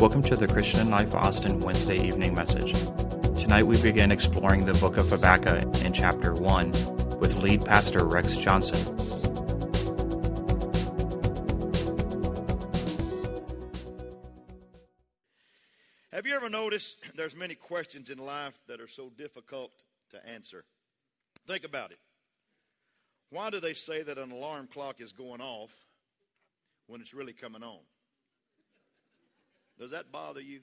Welcome to the Christian Life Austin Wednesday evening message. Tonight we begin exploring the book of Habakkuk in chapter 1 with lead pastor Rex Johnson. Have you ever noticed there's many questions in life that are so difficult to answer? Think about it. Why do they say that an alarm clock is going off when it's really coming on? Does that bother you?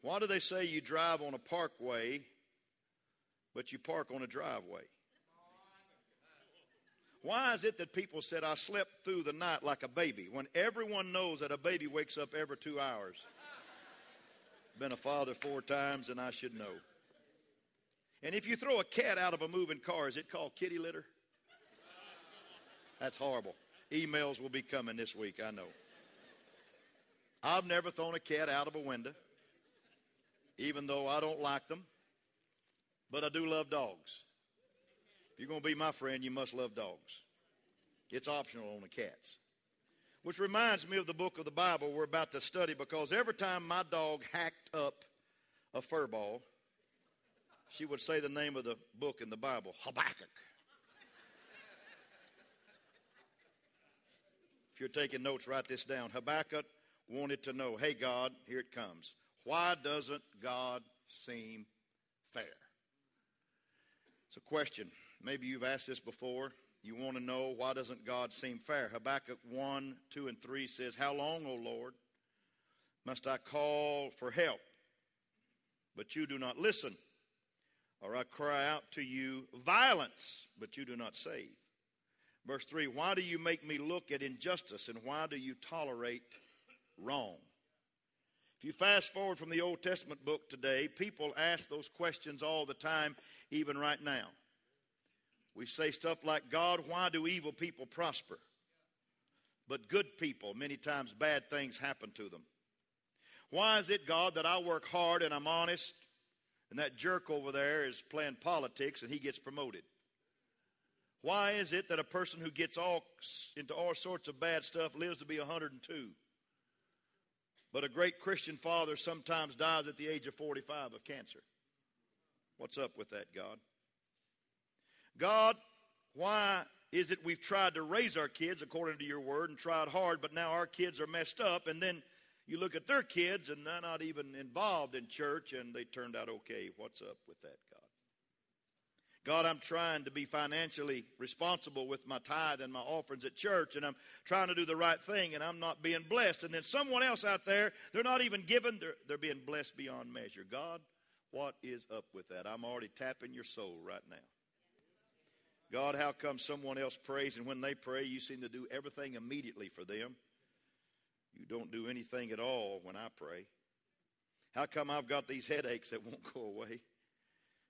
Why do they say you drive on a parkway, but you park on a driveway? Why is it that people said, I slept through the night like a baby, when everyone knows that a baby wakes up every two hours? Been a father four times, and I should know. And if you throw a cat out of a moving car, is it called kitty litter? That's horrible. Emails will be coming this week, I know. I've never thrown a cat out of a window, even though I don't like them, but I do love dogs. If you're going to be my friend, you must love dogs. It's optional on the cats. Which reminds me of the book of the Bible we're about to study because every time my dog hacked up a fur ball, she would say the name of the book in the Bible Habakkuk. if you're taking notes, write this down. Habakkuk wanted to know hey, God, here it comes. Why doesn't God seem fair? It's a question. Maybe you've asked this before. You want to know why doesn't God seem fair? Habakkuk 1, 2, and 3 says, How long, O Lord, must I call for help? But you do not listen. Or I cry out to you violence, but you do not save. Verse 3 Why do you make me look at injustice and why do you tolerate wrong? If you fast forward from the Old Testament book today, people ask those questions all the time, even right now. We say stuff like, God, why do evil people prosper? But good people, many times bad things happen to them. Why is it, God, that I work hard and I'm honest, and that jerk over there is playing politics and he gets promoted? Why is it that a person who gets all into all sorts of bad stuff lives to be 102? But a great Christian father sometimes dies at the age of 45 of cancer. What's up with that, God? God, why is it we've tried to raise our kids according to your word and tried hard, but now our kids are messed up? And then you look at their kids and they're not even involved in church and they turned out okay. What's up with that, God? God, I'm trying to be financially responsible with my tithe and my offerings at church, and I'm trying to do the right thing, and I'm not being blessed. And then someone else out there, they're not even given, they're, they're being blessed beyond measure. God, what is up with that? I'm already tapping your soul right now. God, how come someone else prays, and when they pray, you seem to do everything immediately for them? You don't do anything at all when I pray. How come I've got these headaches that won't go away?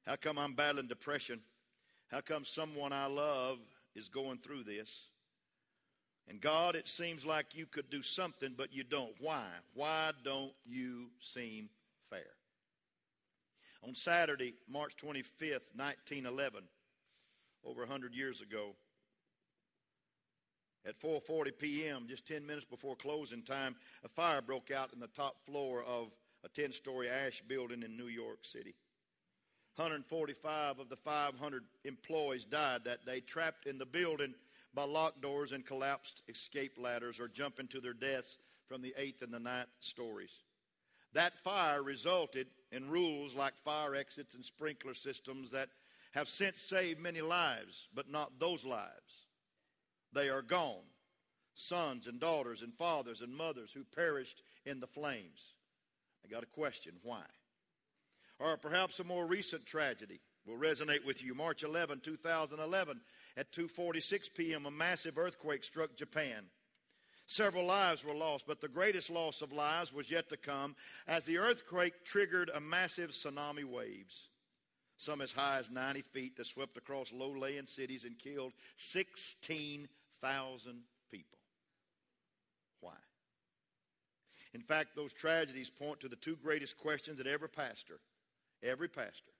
How come I'm battling depression? How come someone I love is going through this? And God, it seems like you could do something, but you don't. Why? Why don't you seem fair? On Saturday, March 25th, 1911, over 100 years ago, at 4:40 p.m., just 10 minutes before closing time, a fire broke out in the top floor of a 10-story Asch building in New York City. 145 of the 500 employees died that day, trapped in the building by locked doors and collapsed escape ladders or jumping to their deaths from the eighth and the ninth stories. That fire resulted in rules like fire exits and sprinkler systems that have since saved many lives, but not those lives. They are gone. Sons and daughters and fathers and mothers who perished in the flames. I got a question why? Or perhaps a more recent tragedy will resonate with you. March 11, 2011, at 2:46 p.m., a massive earthquake struck Japan. Several lives were lost, but the greatest loss of lives was yet to come as the earthquake triggered a massive tsunami waves, some as high as 90 feet, that swept across low-lying cities and killed 16,000 people. Why? In fact, those tragedies point to the two greatest questions that every pastor Every pastor,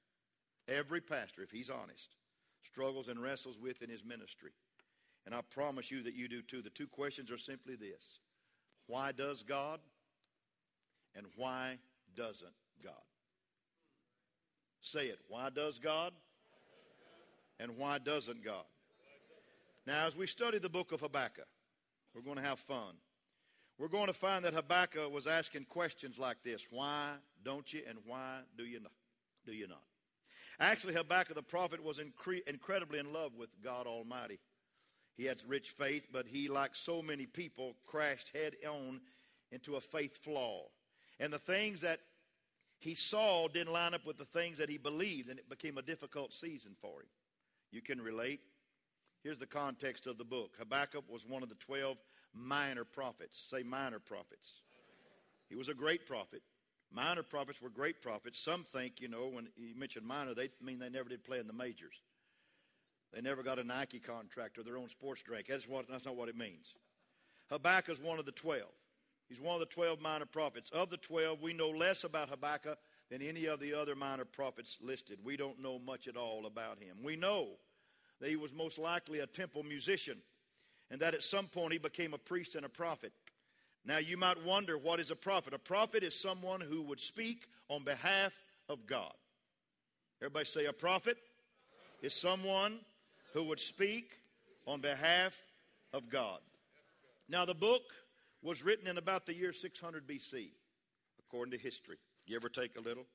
every pastor, if he's honest, struggles and wrestles with in his ministry. And I promise you that you do too. The two questions are simply this Why does God? and why doesn't God? Say it. Why does God? And why doesn't God? Now, as we study the book of Habakkuk, we're going to have fun. We're going to find that Habakkuk was asking questions like this Why don't you, and why do you not? Do you not? Actually, Habakkuk the prophet was incre- incredibly in love with God Almighty. He had rich faith, but he, like so many people, crashed head on into a faith flaw. And the things that he saw didn't line up with the things that he believed, and it became a difficult season for him. You can relate. Here's the context of the book Habakkuk was one of the 12 minor prophets. Say minor prophets. He was a great prophet. Minor prophets were great prophets. Some think, you know, when you mention minor, they mean they never did play in the majors. They never got a Nike contract or their own sports drink. That's, what, that's not what it means. Habakkuk is one of the 12. He's one of the 12 minor prophets. Of the 12, we know less about Habakkuk than any of the other minor prophets listed. We don't know much at all about him. We know that he was most likely a temple musician and that at some point he became a priest and a prophet. Now, you might wonder what is a prophet? A prophet is someone who would speak on behalf of God. Everybody say a prophet is someone who would speak on behalf of God. Now, the book was written in about the year 600 BC, according to history. Give or take a little?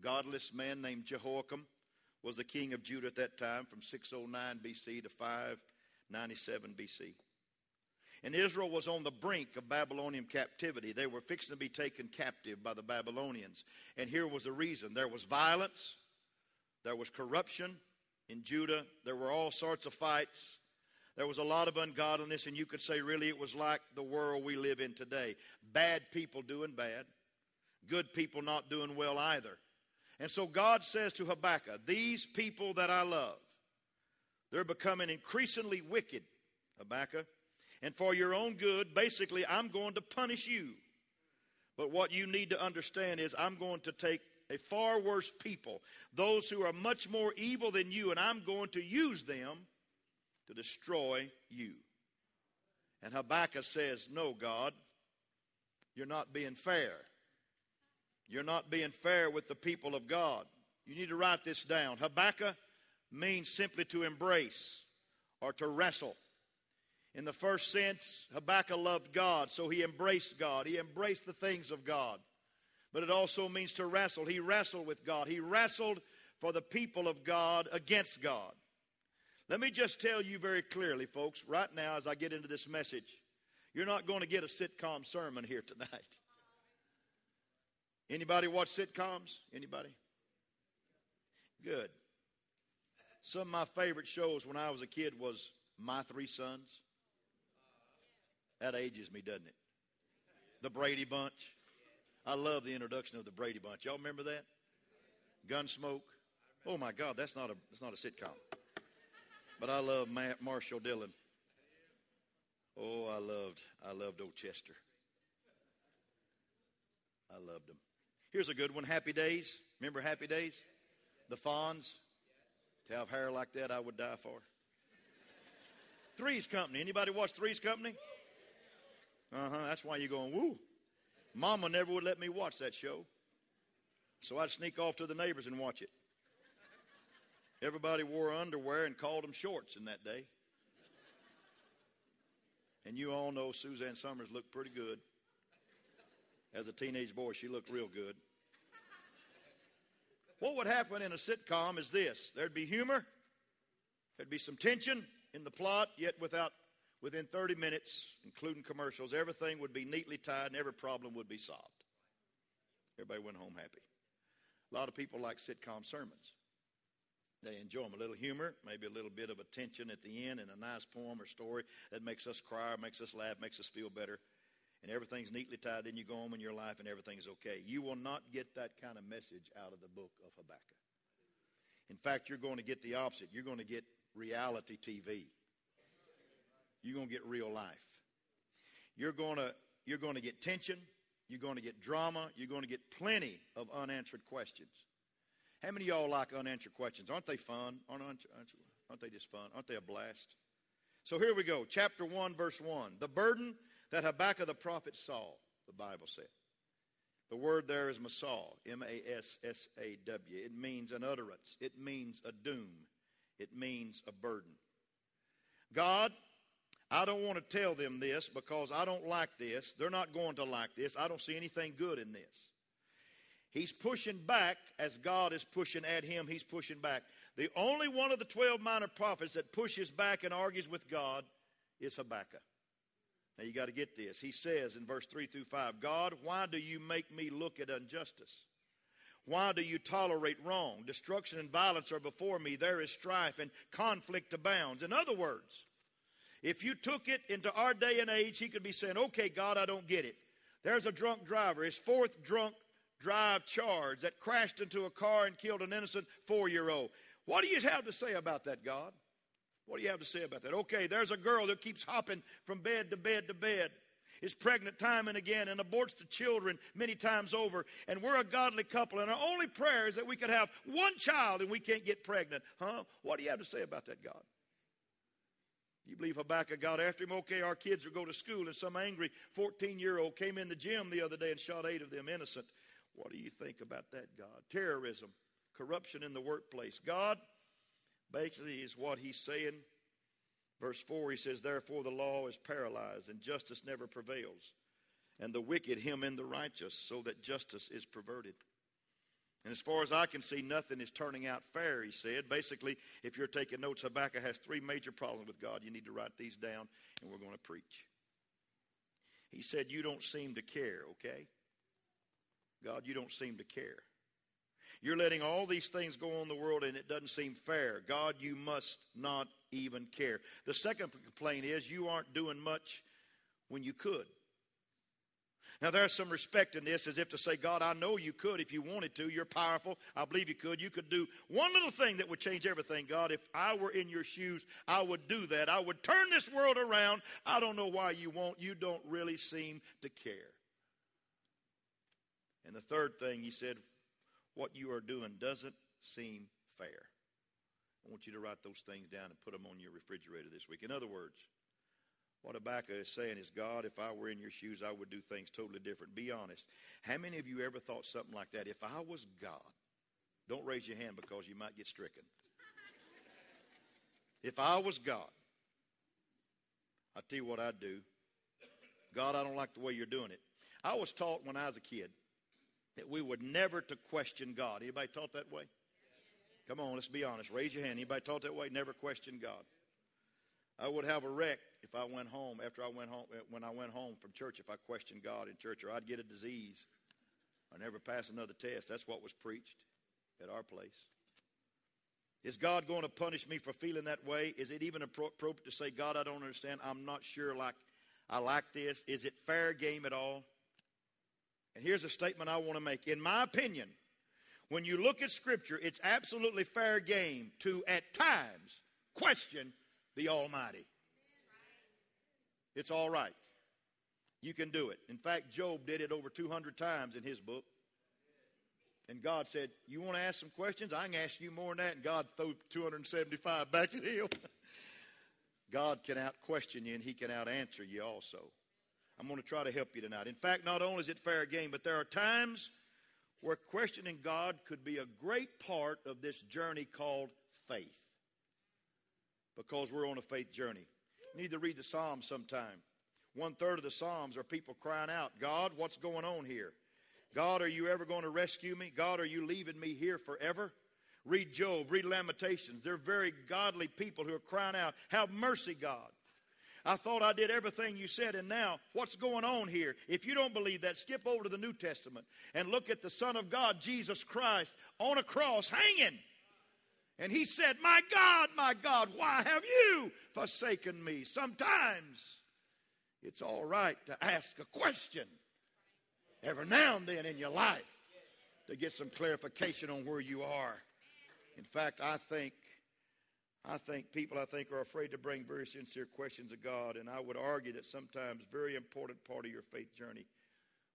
Godless man named Jehoiakim was the king of Judah at that time from 609 BC to 597 BC. And Israel was on the brink of Babylonian captivity. They were fixing to be taken captive by the Babylonians. And here was the reason there was violence, there was corruption in Judah, there were all sorts of fights. There was a lot of ungodliness, and you could say, really, it was like the world we live in today. Bad people doing bad, good people not doing well either. And so God says to Habakkuk, These people that I love, they're becoming increasingly wicked, Habakkuk. And for your own good, basically, I'm going to punish you. But what you need to understand is, I'm going to take a far worse people, those who are much more evil than you, and I'm going to use them to destroy you. And Habakkuk says, No, God, you're not being fair. You're not being fair with the people of God. You need to write this down. Habakkuk means simply to embrace or to wrestle. In the first sense, Habakkuk loved God, so he embraced God. He embraced the things of God. But it also means to wrestle. He wrestled with God. He wrestled for the people of God against God. Let me just tell you very clearly, folks, right now as I get into this message, you're not going to get a sitcom sermon here tonight. Anybody watch sitcoms? Anybody? Good. Some of my favorite shows when I was a kid was My Three Sons. That ages me, doesn't it? The Brady Bunch. I love the introduction of the Brady Bunch. Y'all remember that? Gunsmoke. Oh my God, that's not a that's not a sitcom. But I love Marshall Dillon. Oh, I loved, I loved old Chester. I loved him. Here's a good one Happy Days. Remember Happy Days? The Fonz. To have hair like that, I would die for. Three's Company. Anybody watch Three's Company? Uh huh. That's why you're going, woo. Mama never would let me watch that show. So I'd sneak off to the neighbors and watch it. Everybody wore underwear and called them shorts in that day. And you all know Suzanne Somers looked pretty good. As a teenage boy, she looked real good. What would happen in a sitcom is this there'd be humor, there'd be some tension in the plot, yet without within 30 minutes, including commercials, everything would be neatly tied and every problem would be solved. Everybody went home happy. A lot of people like sitcom sermons. They enjoy them. A little humor, maybe a little bit of attention at the end, and a nice poem or story that makes us cry, makes us laugh, makes us feel better. And everything's neatly tied. Then you go home in your life and everything's okay. You will not get that kind of message out of the book of Habakkuk. In fact, you're going to get the opposite. You're going to get reality TV. You're going to get real life. You're going to, you're going to get tension. You're going to get drama. You're going to get plenty of unanswered questions. How many of y'all like unanswered questions? Aren't they fun? Aren't, aren't they just fun? Aren't they a blast? So here we go. Chapter 1, verse 1. The burden that Habakkuk the prophet saw, the Bible said. The word there is massaw, M A S S A W. It means an utterance, it means a doom, it means a burden. God, I don't want to tell them this because I don't like this. They're not going to like this. I don't see anything good in this. He's pushing back as God is pushing at him, he's pushing back. The only one of the 12 minor prophets that pushes back and argues with God is Habakkuk. Now you got to get this. He says in verse 3 through 5 God, why do you make me look at injustice? Why do you tolerate wrong? Destruction and violence are before me. There is strife and conflict abounds. In other words, if you took it into our day and age, he could be saying, Okay, God, I don't get it. There's a drunk driver, his fourth drunk drive charge that crashed into a car and killed an innocent four year old. What do you have to say about that, God? What do you have to say about that? Okay, there's a girl that keeps hopping from bed to bed to bed, is pregnant time and again, and aborts the children many times over. And we're a godly couple, and our only prayer is that we could have one child and we can't get pregnant. Huh? What do you have to say about that, God? You believe Habakkuk got after him? Okay, our kids will go to school, and some angry 14 year old came in the gym the other day and shot eight of them innocent. What do you think about that, God? Terrorism, corruption in the workplace. God, basically is what he's saying. Verse 4, he says, Therefore the law is paralyzed, and justice never prevails, and the wicked him in the righteous, so that justice is perverted. And as far as I can see, nothing is turning out fair, he said. Basically, if you're taking notes, Habakkuk has three major problems with God. You need to write these down, and we're going to preach. He said, You don't seem to care, okay? God, you don't seem to care. You're letting all these things go on in the world and it doesn't seem fair. God, you must not even care. The second complaint is you aren't doing much when you could. Now, there's some respect in this as if to say, God, I know you could if you wanted to. You're powerful. I believe you could. You could do one little thing that would change everything. God, if I were in your shoes, I would do that. I would turn this world around. I don't know why you won't. You don't really seem to care. And the third thing, he said, what you are doing doesn't seem fair. I want you to write those things down and put them on your refrigerator this week. In other words, what Habakkuk is saying is, God, if I were in your shoes, I would do things totally different. Be honest. How many of you ever thought something like that? If I was God, don't raise your hand because you might get stricken. if I was God, i tell you what I'd do. God, I don't like the way you're doing it. I was taught when I was a kid that we were never to question God. Anybody taught that way? Come on, let's be honest. Raise your hand. Anybody taught that way? Never question God. I would have a wreck if I went home after I went home eh, when I went home from church if I questioned God in church or I'd get a disease or never pass another test. That's what was preached at our place. Is God going to punish me for feeling that way? Is it even appropriate to say, God, I don't understand. I'm not sure like I like this. Is it fair game at all? And here's a statement I want to make. In my opinion, when you look at Scripture, it's absolutely fair game to, at times, question the Almighty. It's all right. You can do it. In fact, Job did it over 200 times in his book. And God said, You want to ask some questions? I can ask you more than that. And God threw 275 back at him. God can out question you and he can out answer you also. I'm going to try to help you tonight. In fact, not only is it fair game, but there are times where questioning God could be a great part of this journey called faith. Because we're on a faith journey. You need to read the Psalms sometime. One third of the Psalms are people crying out, God, what's going on here? God, are you ever going to rescue me? God, are you leaving me here forever? Read Job, read Lamentations. They're very godly people who are crying out, Have mercy, God. I thought I did everything you said, and now what's going on here? If you don't believe that, skip over to the New Testament and look at the Son of God, Jesus Christ, on a cross hanging. And he said, My God, my God, why have you forsaken me? Sometimes it's all right to ask a question every now and then in your life to get some clarification on where you are. In fact, I think I think people, I think, are afraid to bring very sincere questions to God, and I would argue that sometimes very important part of your faith journey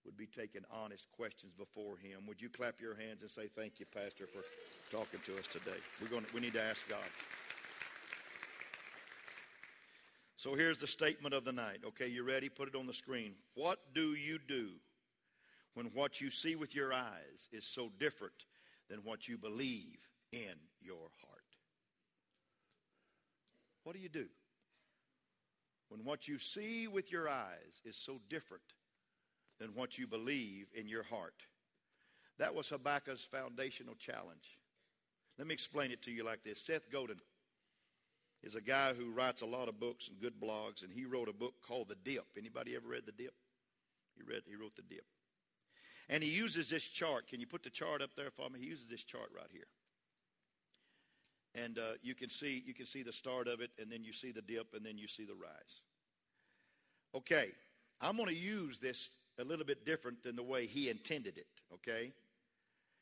would be taking honest questions before Him. Would you clap your hands and say, "Thank you, Pastor, for talking to us today"? We're going. To, we need to ask God. So here's the statement of the night. Okay, you ready? Put it on the screen. What do you do when what you see with your eyes is so different than what you believe in your heart? What do you do? When what you see with your eyes is so different than what you believe in your heart. That was Habakkuk's foundational challenge. Let me explain it to you like this. Seth Godin is a guy who writes a lot of books and good blogs, and he wrote a book called The Dip. Anybody ever read The Dip? He read he wrote The Dip. And he uses this chart. Can you put the chart up there for me? He uses this chart right here. And uh, you can see you can see the start of it, and then you see the dip, and then you see the rise. Okay, I'm going to use this a little bit different than the way he intended it. Okay,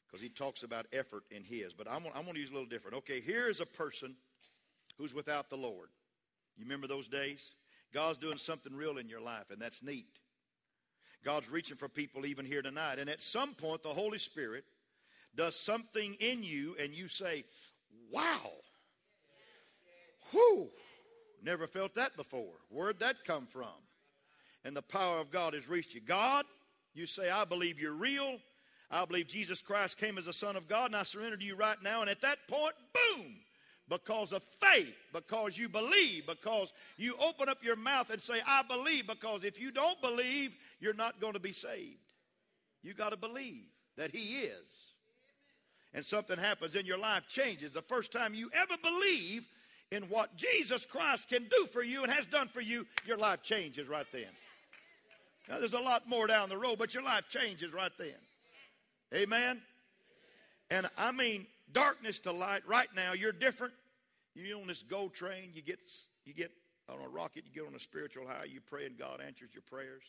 because he talks about effort in his, but I'm, I'm going to use a little different. Okay, here is a person who's without the Lord. You remember those days? God's doing something real in your life, and that's neat. God's reaching for people even here tonight. And at some point, the Holy Spirit does something in you, and you say, Wow. Whew. Never felt that before. Where'd that come from? And the power of God has reached you. God, you say, I believe you're real. I believe Jesus Christ came as the Son of God, and I surrender to you right now. And at that point, boom, because of faith, because you believe, because you open up your mouth and say, I believe, because if you don't believe, you're not going to be saved. You got to believe that He is. And something happens in your life changes. The first time you ever believe in what Jesus Christ can do for you and has done for you, your life changes right then. Now, there's a lot more down the road, but your life changes right then. Amen? And I mean, darkness to light. Right now, you're different. You're on this gold train. You get, you get on a rocket, you get on a spiritual high, you pray, and God answers your prayers.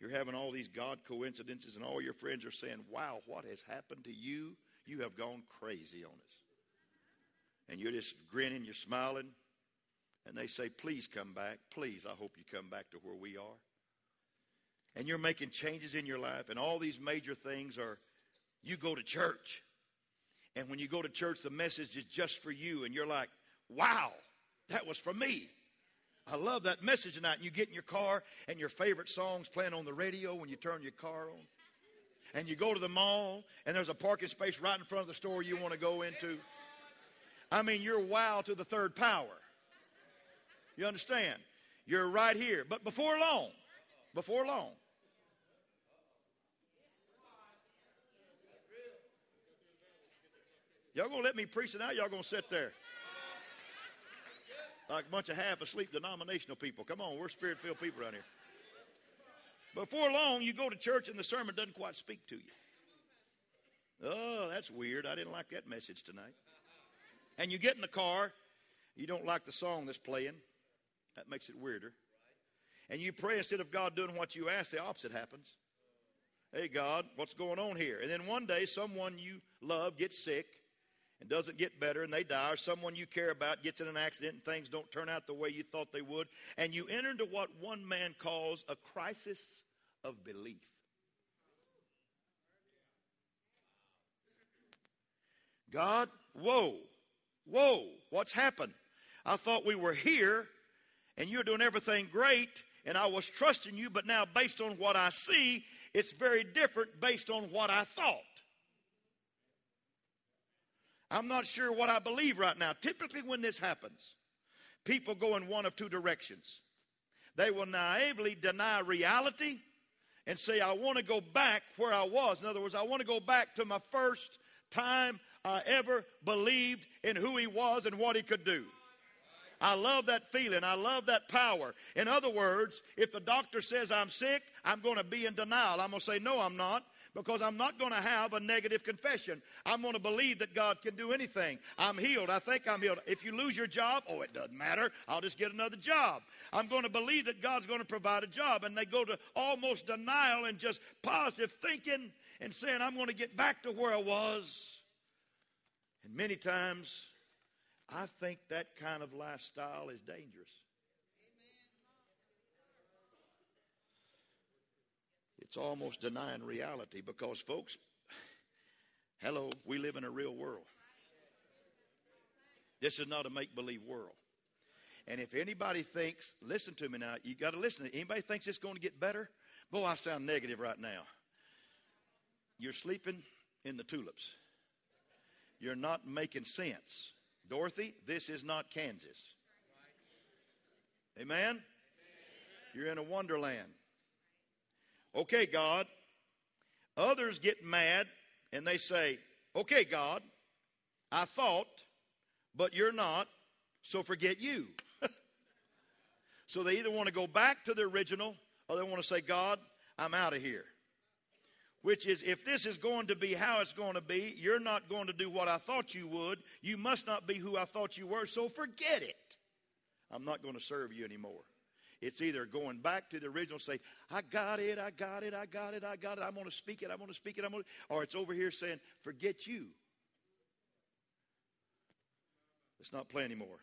You're having all these God coincidences, and all your friends are saying, Wow, what has happened to you? You have gone crazy on us. And you're just grinning, you're smiling, and they say, Please come back. Please, I hope you come back to where we are. And you're making changes in your life, and all these major things are you go to church. And when you go to church, the message is just for you, and you're like, wow, that was for me. I love that message tonight. And you get in your car, and your favorite song's playing on the radio when you turn your car on. And you go to the mall, and there's a parking space right in front of the store you want to go into. I mean, you're wow to the third power. You understand? You're right here. But before long, before long, Y'all gonna let me preach tonight? Y'all gonna sit there like a bunch of half asleep denominational people. Come on, we're spirit filled people around here. Before long, you go to church and the sermon doesn't quite speak to you. Oh, that's weird. I didn't like that message tonight. And you get in the car, you don't like the song that's playing. That makes it weirder. And you pray instead of God doing what you ask, the opposite happens. Hey, God, what's going on here? And then one day, someone you love gets sick and doesn't get better and they die, or someone you care about gets in an accident and things don't turn out the way you thought they would, and you enter into what one man calls a crisis of belief. God, whoa, whoa, what's happened? I thought we were here and you're doing everything great and I was trusting you, but now based on what I see, it's very different based on what I thought. I'm not sure what I believe right now. Typically, when this happens, people go in one of two directions. They will naively deny reality and say, I want to go back where I was. In other words, I want to go back to my first time I ever believed in who He was and what He could do. I love that feeling. I love that power. In other words, if the doctor says I'm sick, I'm going to be in denial. I'm going to say, No, I'm not because I'm not going to have a negative confession. I'm going to believe that God can do anything. I'm healed. I think I'm healed. If you lose your job, oh, it doesn't matter. I'll just get another job. I'm going to believe that God's going to provide a job. And they go to almost denial and just positive thinking and saying, I'm going to get back to where I was. And many times, I think that kind of lifestyle is dangerous. It's almost denying reality because, folks, hello, we live in a real world. This is not a make believe world. And if anybody thinks, listen to me now, you got to listen. Anybody thinks it's going to get better? Boy, I sound negative right now. you're sleeping in the tulips. You're not making sense. Dorothy, this is not Kansas. Amen? You're in a wonderland. Okay, God. Others get mad and they say, Okay, God, I thought, but you're not, so forget you. so they either want to go back to the original or they want to say, God, I'm out of here. Which is, if this is going to be how it's going to be, you're not going to do what I thought you would. You must not be who I thought you were, so forget it. I'm not going to serve you anymore. It's either going back to the original, say, I got it, I got it, I got it, I got it, I'm going to speak it, I'm going to speak it, I'm going to, or it's over here saying, forget you. Let's not play anymore.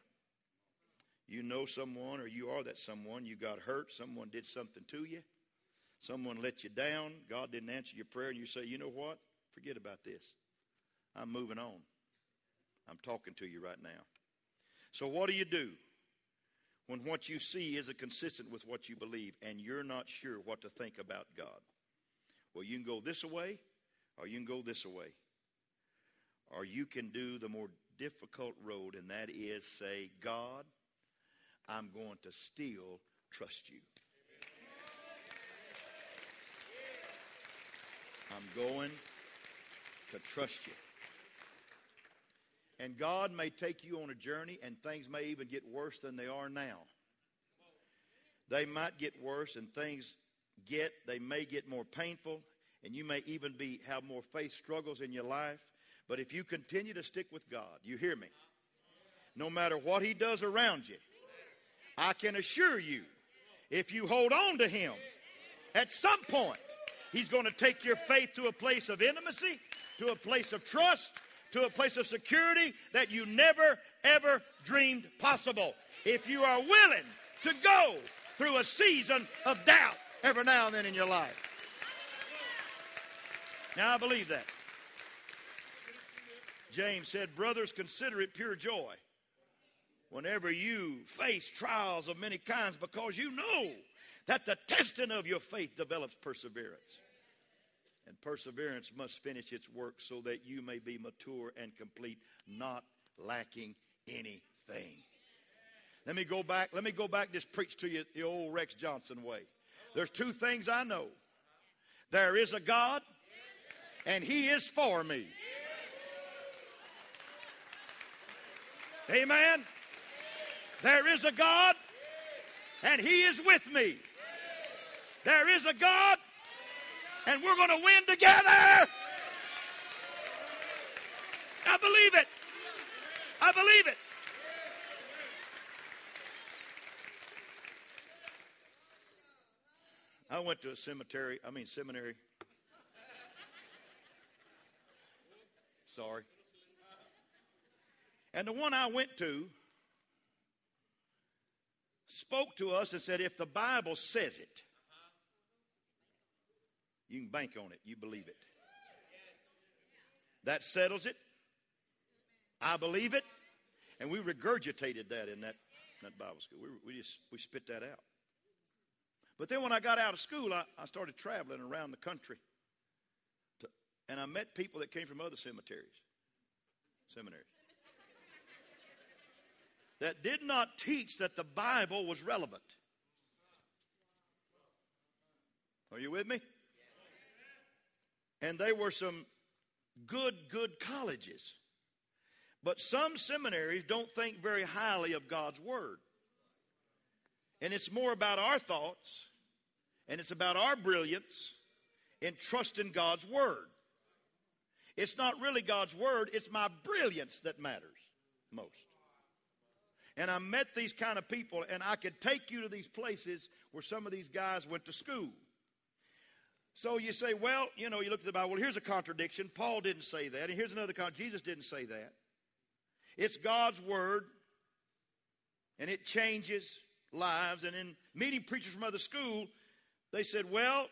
You know someone or you are that someone, you got hurt, someone did something to you, someone let you down, God didn't answer your prayer, and you say, you know what? Forget about this. I'm moving on. I'm talking to you right now. So, what do you do when what you see isn't consistent with what you believe and you're not sure what to think about God? Well, you can go this way or you can go this way. Or you can do the more difficult road, and that is say, God, I'm going to still trust you. I'm going to trust you. And God may take you on a journey, and things may even get worse than they are now. They might get worse, and things get, they may get more painful, and you may even be have more faith struggles in your life. But if you continue to stick with God, you hear me, no matter what He does around you, I can assure you, if you hold on to Him, at some point, He's going to take your faith to a place of intimacy, to a place of trust, to a place of security that you never, ever dreamed possible. If you are willing to go through a season of doubt every now and then in your life. Now, I believe that. James said, Brothers, consider it pure joy whenever you face trials of many kinds because you know that the testing of your faith develops perseverance. And perseverance must finish its work so that you may be mature and complete, not lacking anything. Let me go back. Let me go back. Just preach to you the old Rex Johnson way. There's two things I know. There is a God, and He is for me. Amen. There is a God, and He is with me. There is a God, and we're going to win together. I believe it. I believe it. I went to a cemetery, I mean, seminary. Sorry. And the one I went to spoke to us and said, if the Bible says it, you can bank on it. You believe it. That settles it. I believe it. And we regurgitated that in that, that Bible school. We, we just we spit that out. But then when I got out of school, I, I started traveling around the country. To, and I met people that came from other cemeteries, seminaries, that did not teach that the Bible was relevant. Are you with me? And they were some good, good colleges. But some seminaries don't think very highly of God's Word. And it's more about our thoughts and it's about our brilliance in trusting God's Word. It's not really God's Word, it's my brilliance that matters most. And I met these kind of people, and I could take you to these places where some of these guys went to school. So you say, well, you know, you look at the Bible, well, here's a contradiction. Paul didn't say that, and here's another contradiction. Jesus didn't say that. It's God's Word, and it changes lives. And in meeting preachers from other school, they said, well,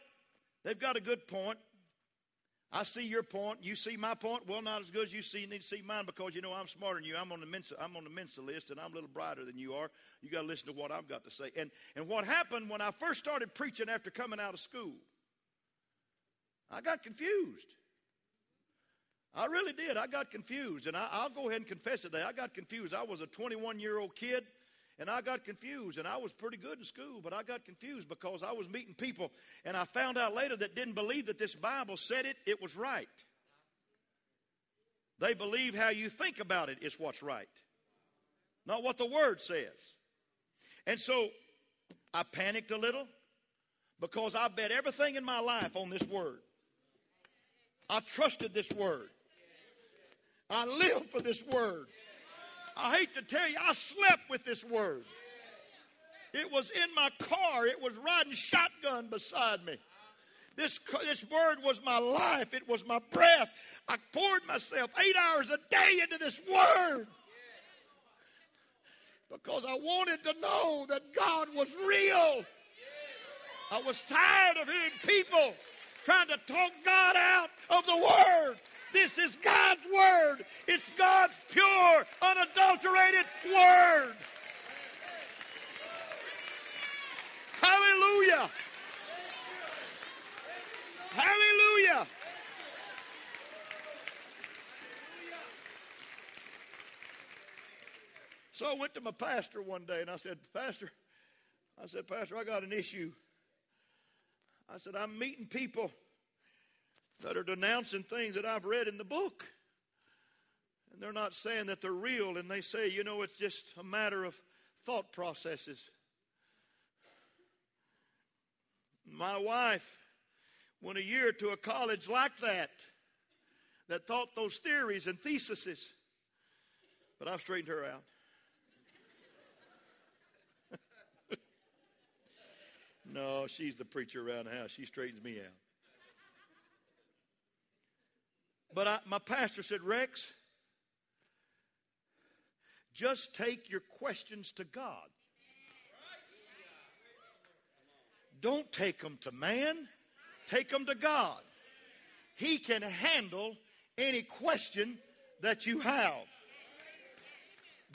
they've got a good point. I see your point. You see my point. Well, not as good as you see. You need to see mine because you know I'm smarter than you. I'm on the Mensa, I'm on the Mensa list, and I'm a little brighter than you are. You got to listen to what I've got to say. And and what happened when I first started preaching after coming out of school? I got confused. I really did. I got confused, and I, will go ahead and confess it. I got confused. I was a 21 year old kid, and I got confused, and I was pretty good in school, but I got confused because I was meeting people, and I found out later that didn't believe that this Bible said it. It was right. They believe how you think about it is what's right, not what the Word says. And so I panicked a little because I bet everything in my life on this Word. I trusted this Word. I lived for this Word. I hate to tell you, I slept with this Word. It was in my car, it was riding shotgun beside me. This, this word was my life. It was my breath. I poured myself eight hours a day into this word because I wanted to know that God was real. I was tired of hearing people trying to talk God out of the Word. This is God's Word. It's God's pure, unadulterated Word. Hallelujah. Hallelujah. So I went to my pastor one day and I said, Pastor, I said, Pastor, I got an issue. I said, I'm meeting people that are denouncing things that I've read in the book. And they're not saying that they're real, and they say, you know, it's just a matter of thought processes. My wife went a year to a college like that that taught those theories and theses. But I've straightened her out. No, she's the preacher around the house. She straightens me out. But I, my pastor said, Rex, just take your questions to God. Don't take them to man, take them to God. He can handle any question that you have.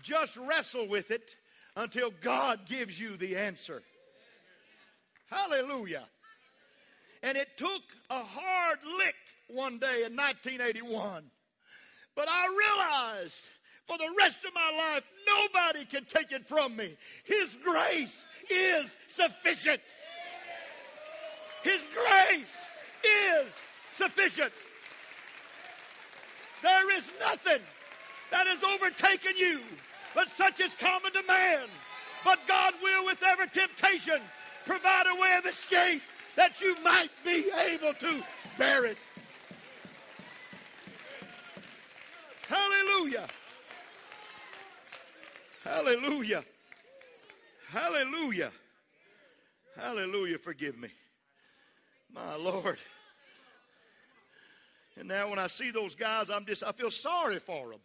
Just wrestle with it until God gives you the answer. Hallelujah. And it took a hard lick one day in 1981. But I realized for the rest of my life, nobody can take it from me. His grace is sufficient. His grace is sufficient. There is nothing that has overtaken you, but such is common to man. But God will, with every temptation, provide a way of escape that you might be able to bear it. Hallelujah. Hallelujah. Hallelujah. Hallelujah. Forgive me. My Lord. And now when I see those guys, I'm just, I feel sorry for them.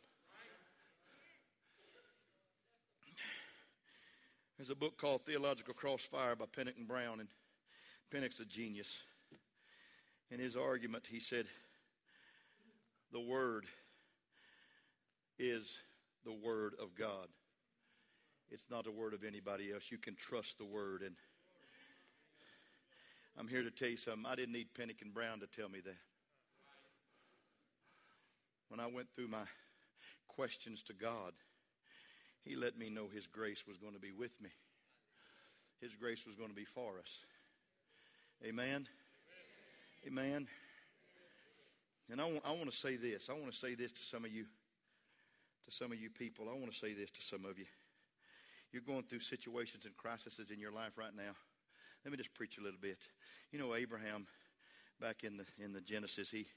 There's a book called Theological Crossfire by Pinnock and Brown, and Pinnock's a genius. In his argument, he said, The Word is the Word of God. It's not the Word of anybody else. You can trust the Word. And I'm here to tell you something. I didn't need Pinnock and Brown to tell me that. When I went through my questions to God, he let me know His grace was going to be with me. His grace was going to be for us. Amen. Amen. And I want, I want to say this. I want to say this to some of you, to some of you people. I want to say this to some of you. You're going through situations and crises in your life right now. Let me just preach a little bit. You know, Abraham, back in the in the Genesis, he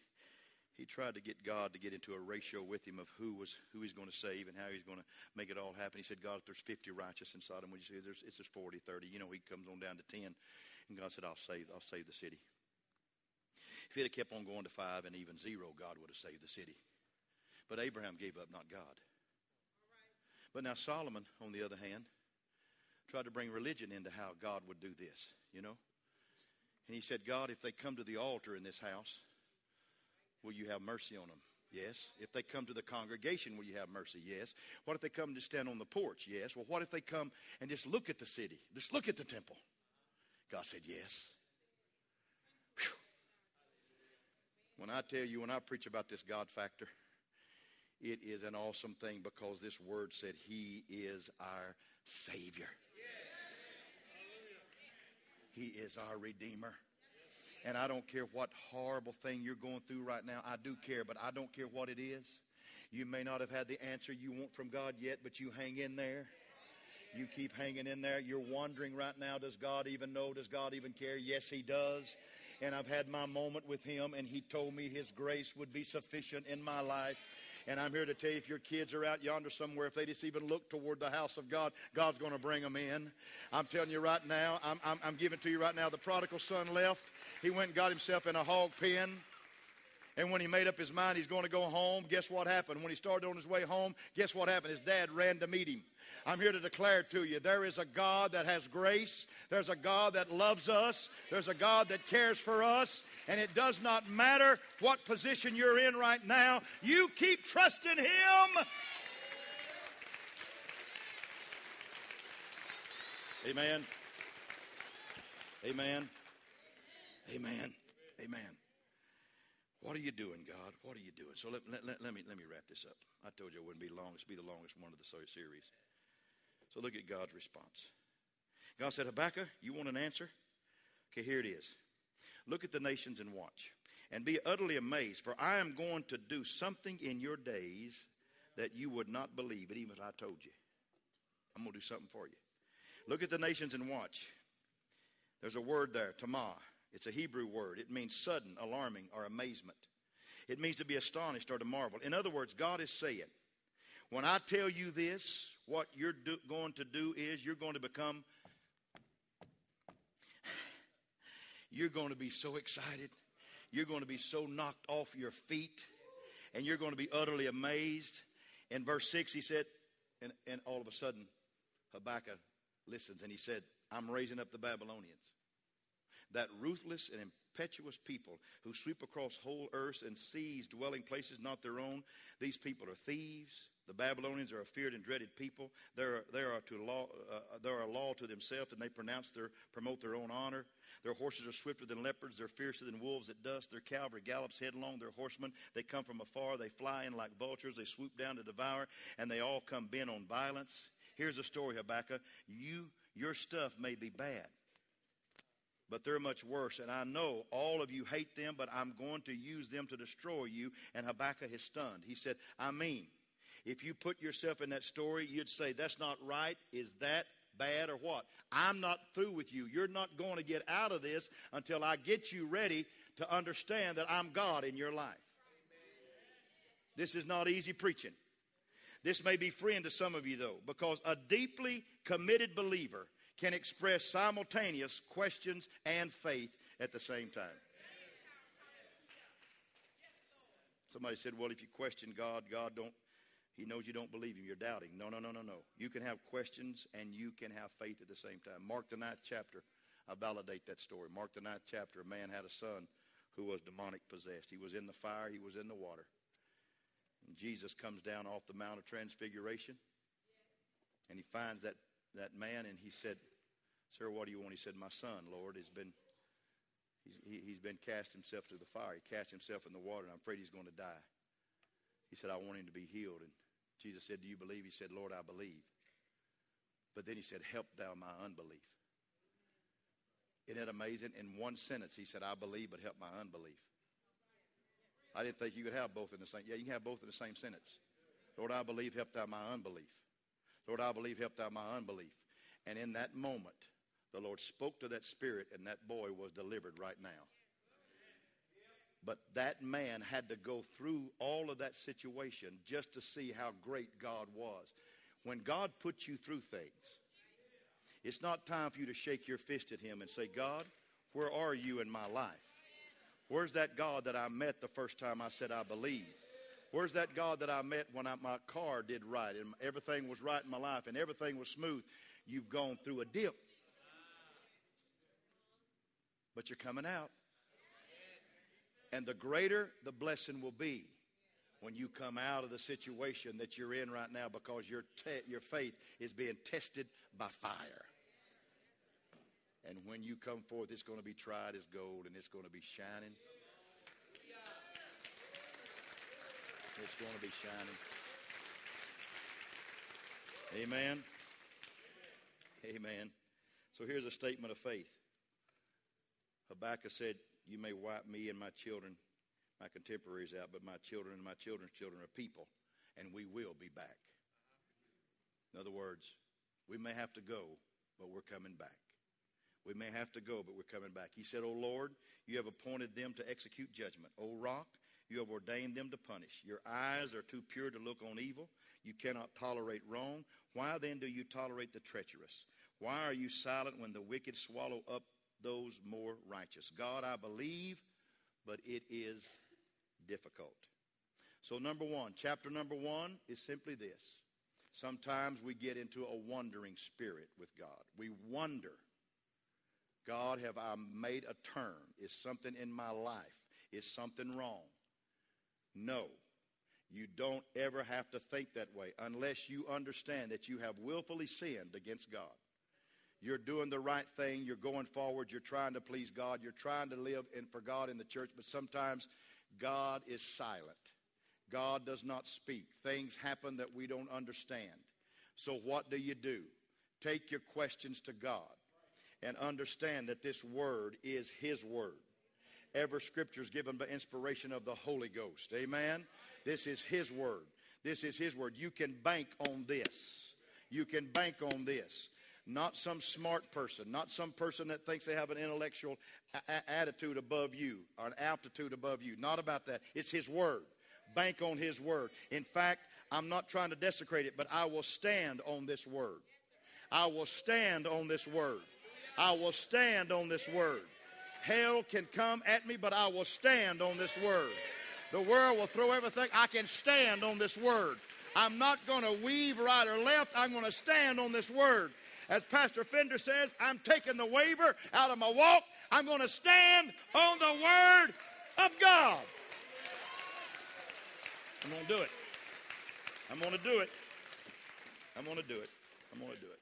he tried to get God to get into a ratio with him of who was who he's going to save and how he's going to make it all happen. He said, God, if there's 50 righteous in Sodom, would you say there's it's just 40, 30? You know, he comes on down to 10. And God said, I'll save, I'll save the city. If he'd have kept on going to five and even zero, God would have saved the city. But Abraham gave up, not God. But now Solomon, on the other hand, tried to bring religion into how God would do this, you know? And he said, God, if they come to the altar in this house, Will you have mercy on them? Yes. If they come to the congregation, will you have mercy? Yes. What if they come to stand on the porch? Yes. Well, what if they come and just look at the city? Just look at the temple? God said, Yes. Whew. When I tell you, when I preach about this God factor, it is an awesome thing because this word said He is our Savior. He is our Redeemer. And I don't care what horrible thing you're going through right now. I do care, but I don't care what it is. You may not have had the answer you want from God yet, but you hang in there. You keep hanging in there. You're wondering right now, does God even know? Does God even care? Yes, He does. And I've had my moment with Him, and He told me His grace would be sufficient in my life. And I'm here to tell you if your kids are out yonder somewhere, if they just even look toward the house of God, God's going to bring them in. I'm telling you right now, I'm, I'm, I'm giving to you right now, the prodigal son left. He went and got himself in a hog pen. And when he made up his mind he's going to go home, guess what happened? When he started on his way home, guess what happened? His dad ran to meet him. I'm here to declare to you there is a God that has grace. There's a God that loves us. There's a God that cares for us. And it does not matter what position you're in right now, you keep trusting Him. Amen. Amen. Amen. Amen. What are you doing, God? What are you doing? So let, let, let, let, me, let me wrap this up. I told you it wouldn't be long. It's be the longest one of the series. So look at God's response. God said, Habakkuk, you want an answer? Okay, here it is. Look at the nations and watch, and be utterly amazed, for I am going to do something in your days that you would not believe it, even if I told you. I'm going to do something for you. Look at the nations and watch. There's a word there, tamah. It's a Hebrew word. It means sudden, alarming, or amazement. It means to be astonished or to marvel. In other words, God is saying, when I tell you this, what you're do, going to do is you're going to become, you're going to be so excited. You're going to be so knocked off your feet. And you're going to be utterly amazed. In verse 6, he said, and, and all of a sudden, Habakkuk listens and he said, I'm raising up the Babylonians that ruthless and impetuous people who sweep across whole earths and seize dwelling places not their own. These people are thieves. The Babylonians are a feared and dreaded people. They are, they are, to law, uh, they are a law to themselves, and they pronounce their, promote their own honor. Their horses are swifter than leopards. They're fiercer than wolves at dusk. Their cavalry gallops headlong. Their horsemen, they come from afar. They fly in like vultures. They swoop down to devour, and they all come bent on violence. Here's a story, Habakkuk. You, your stuff may be bad, but they're much worse. And I know all of you hate them, but I'm going to use them to destroy you. And Habakkuk is stunned. He said, I mean, if you put yourself in that story, you'd say, That's not right. Is that bad or what? I'm not through with you. You're not going to get out of this until I get you ready to understand that I'm God in your life. This is not easy preaching. This may be friend to some of you, though, because a deeply committed believer can express simultaneous questions and faith at the same time. Somebody said, "Well, if you question God, God don't he knows you don't believe him. You're doubting. No, no, no, no, no. You can have questions and you can have faith at the same time. Mark the ninth chapter. I validate that story. Mark the ninth chapter. A man had a son who was demonic possessed. He was in the fire, he was in the water. And Jesus comes down off the Mount of Transfiguration and he finds that, that man and he said, Sir, what do you want? He said, My son, Lord, has been he's, he, he's been cast himself to the fire. He cast himself in the water, and I'm afraid he's going to die. He said, I want him to be healed. And Jesus said, Do you believe? He said, Lord, I believe. But then he said, Help thou my unbelief. Isn't that amazing? In one sentence, he said, I believe, but help my unbelief. I didn't think you could have both in the same. Yeah, you can have both in the same sentence. Lord, I believe, help thou my unbelief. Lord, I believe, help thou my unbelief. And in that moment, the Lord spoke to that spirit, and that boy was delivered right now. But that man had to go through all of that situation just to see how great God was. When God puts you through things, it's not time for you to shake your fist at Him and say, God, where are you in my life? Where's that God that I met the first time I said I believe? Where's that God that I met when I, my car did right and everything was right in my life and everything was smooth? You've gone through a dip. But you're coming out. And the greater the blessing will be when you come out of the situation that you're in right now because your, te- your faith is being tested by fire. And when you come forth, it's going to be tried as gold and it's going to be shining. It's going to be shining. Amen. Amen. So here's a statement of faith. Habakkuk said, You may wipe me and my children, my contemporaries out, but my children and my children's children are people, and we will be back. In other words, we may have to go, but we're coming back. We may have to go, but we're coming back. He said, O Lord, you have appointed them to execute judgment. O rock, you have ordained them to punish. Your eyes are too pure to look on evil. You cannot tolerate wrong. Why then do you tolerate the treacherous? Why are you silent when the wicked swallow up those more righteous? God, I believe, but it is difficult. So, number one, chapter number one is simply this. Sometimes we get into a wondering spirit with God. We wonder God, have I made a turn? Is something in my life? Is something wrong? No. You don't ever have to think that way unless you understand that you have willfully sinned against God. You're doing the right thing. You're going forward. You're trying to please God. You're trying to live in, for God in the church, but sometimes God is silent. God does not speak. Things happen that we don't understand. So, what do you do? Take your questions to God and understand that this word is His word. Every scripture is given by inspiration of the Holy Ghost. Amen. This is His word. This is His word. You can bank on this. You can bank on this. Not some smart person, not some person that thinks they have an intellectual a- attitude above you or an aptitude above you. Not about that. It's His word. Bank on His word. In fact, I'm not trying to desecrate it, but I will stand on this word. I will stand on this word. I will stand on this word. Hell can come at me, but I will stand on this word. The world will throw everything. I can stand on this word. I'm not going to weave right or left. I'm going to stand on this word. As Pastor Fender says, I'm taking the waver out of my walk. I'm going to stand on the word of God. I'm going to do it. I'm going to do it. I'm going to do it. I'm going to do it.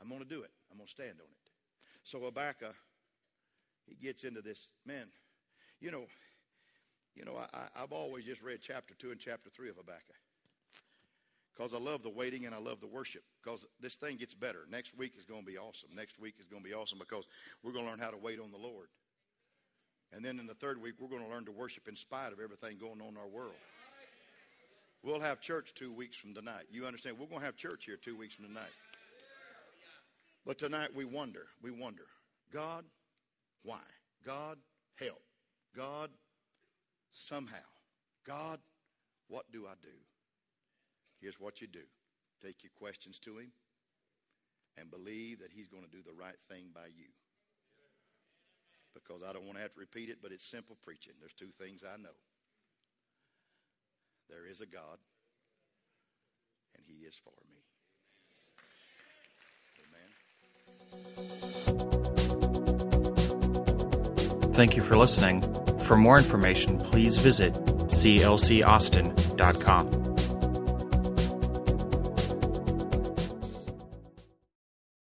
I'm going to do it. I'm going to stand on it. So Habakkuk, he gets into this. Man, you know, you know, I, I've always just read chapter two and chapter three of Habakkuk because I love the waiting and I love the worship because this thing gets better. Next week is going to be awesome. Next week is going to be awesome because we're going to learn how to wait on the Lord. And then in the third week, we're going to learn to worship in spite of everything going on in our world. We'll have church two weeks from tonight. You understand? We're going to have church here two weeks from tonight. But tonight we wonder, we wonder, God, why? God, help. God, somehow. God, what do I do? Here's what you do take your questions to Him and believe that He's going to do the right thing by you. Because I don't want to have to repeat it, but it's simple preaching. There's two things I know there is a God, and He is for me. Thank you for listening. For more information, please visit clcaustin.com.